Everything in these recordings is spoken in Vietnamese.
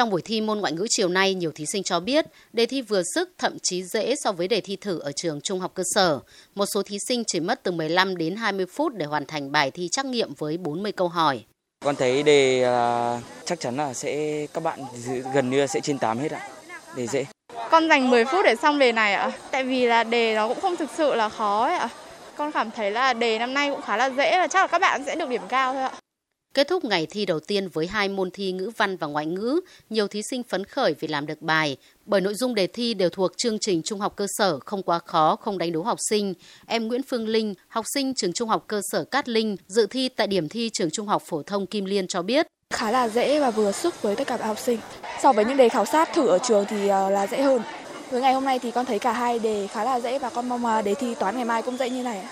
Trong buổi thi môn ngoại ngữ chiều nay, nhiều thí sinh cho biết đề thi vừa sức, thậm chí dễ so với đề thi thử ở trường trung học cơ sở. Một số thí sinh chỉ mất từ 15 đến 20 phút để hoàn thành bài thi trắc nghiệm với 40 câu hỏi. Con thấy đề uh, chắc chắn là sẽ các bạn gần như sẽ trên 8 hết ạ. Đề dễ. Con dành 10 phút để xong đề này ạ. Tại vì là đề nó cũng không thực sự là khó ấy ạ. Con cảm thấy là đề năm nay cũng khá là dễ và chắc là các bạn sẽ được điểm cao thôi ạ. Kết thúc ngày thi đầu tiên với hai môn thi ngữ văn và ngoại ngữ, nhiều thí sinh phấn khởi vì làm được bài, bởi nội dung đề thi đều thuộc chương trình trung học cơ sở không quá khó, không đánh đố học sinh. Em Nguyễn Phương Linh, học sinh trường trung học cơ sở Cát Linh, dự thi tại điểm thi trường trung học phổ thông Kim Liên cho biết. Khá là dễ và vừa sức với tất cả các học sinh. So với những đề khảo sát thử ở trường thì ờ, là dễ hơn. Với ngày hôm nay thì con thấy cả hai đề khá là dễ và con mong ờ, đề thi toán ngày mai cũng dễ như này.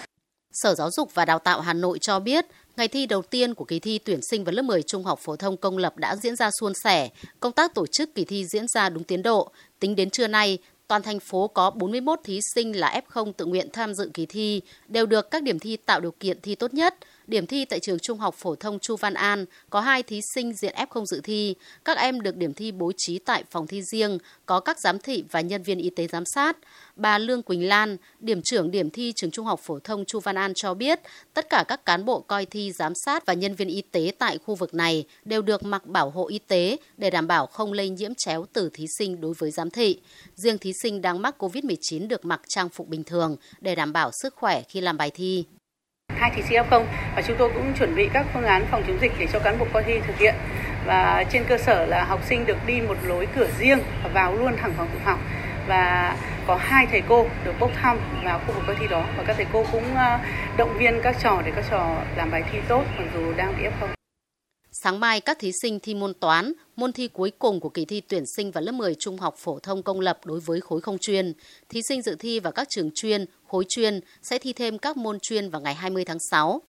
Sở Giáo dục và Đào tạo Hà Nội cho biết, ngày thi đầu tiên của kỳ thi tuyển sinh vào lớp 10 trung học phổ thông công lập đã diễn ra suôn sẻ, công tác tổ chức kỳ thi diễn ra đúng tiến độ. Tính đến trưa nay, toàn thành phố có 41 thí sinh là F0 tự nguyện tham dự kỳ thi, đều được các điểm thi tạo điều kiện thi tốt nhất. Điểm thi tại trường Trung học phổ thông Chu Văn An có hai thí sinh diện F0 dự thi. Các em được điểm thi bố trí tại phòng thi riêng, có các giám thị và nhân viên y tế giám sát. Bà Lương Quỳnh Lan, điểm trưởng điểm thi trường Trung học phổ thông Chu Văn An cho biết, tất cả các cán bộ coi thi giám sát và nhân viên y tế tại khu vực này đều được mặc bảo hộ y tế để đảm bảo không lây nhiễm chéo từ thí sinh đối với giám thị. Riêng thí sinh đang mắc COVID-19 được mặc trang phục bình thường để đảm bảo sức khỏe khi làm bài thi hai thí sinh F0 và chúng tôi cũng chuẩn bị các phương án phòng chống dịch để cho cán bộ coi thi thực hiện. Và trên cơ sở là học sinh được đi một lối cửa riêng và vào luôn thẳng phòng tự học. Và có hai thầy cô được bốc thăm vào khu vực coi thi đó. Và các thầy cô cũng ờ, động viên các trò để các trò làm bài thi tốt, mặc dù đang bị F0. Sáng mai, các thí sinh thi môn toán, môn thi cuối cùng của kỳ thi tuyển sinh vào lớp 10 trung học phổ thông công lập đối với khối không chuyên. Thí sinh dự thi vào các trường chuyên, khối chuyên sẽ thi thêm các môn chuyên vào ngày 20 tháng 6.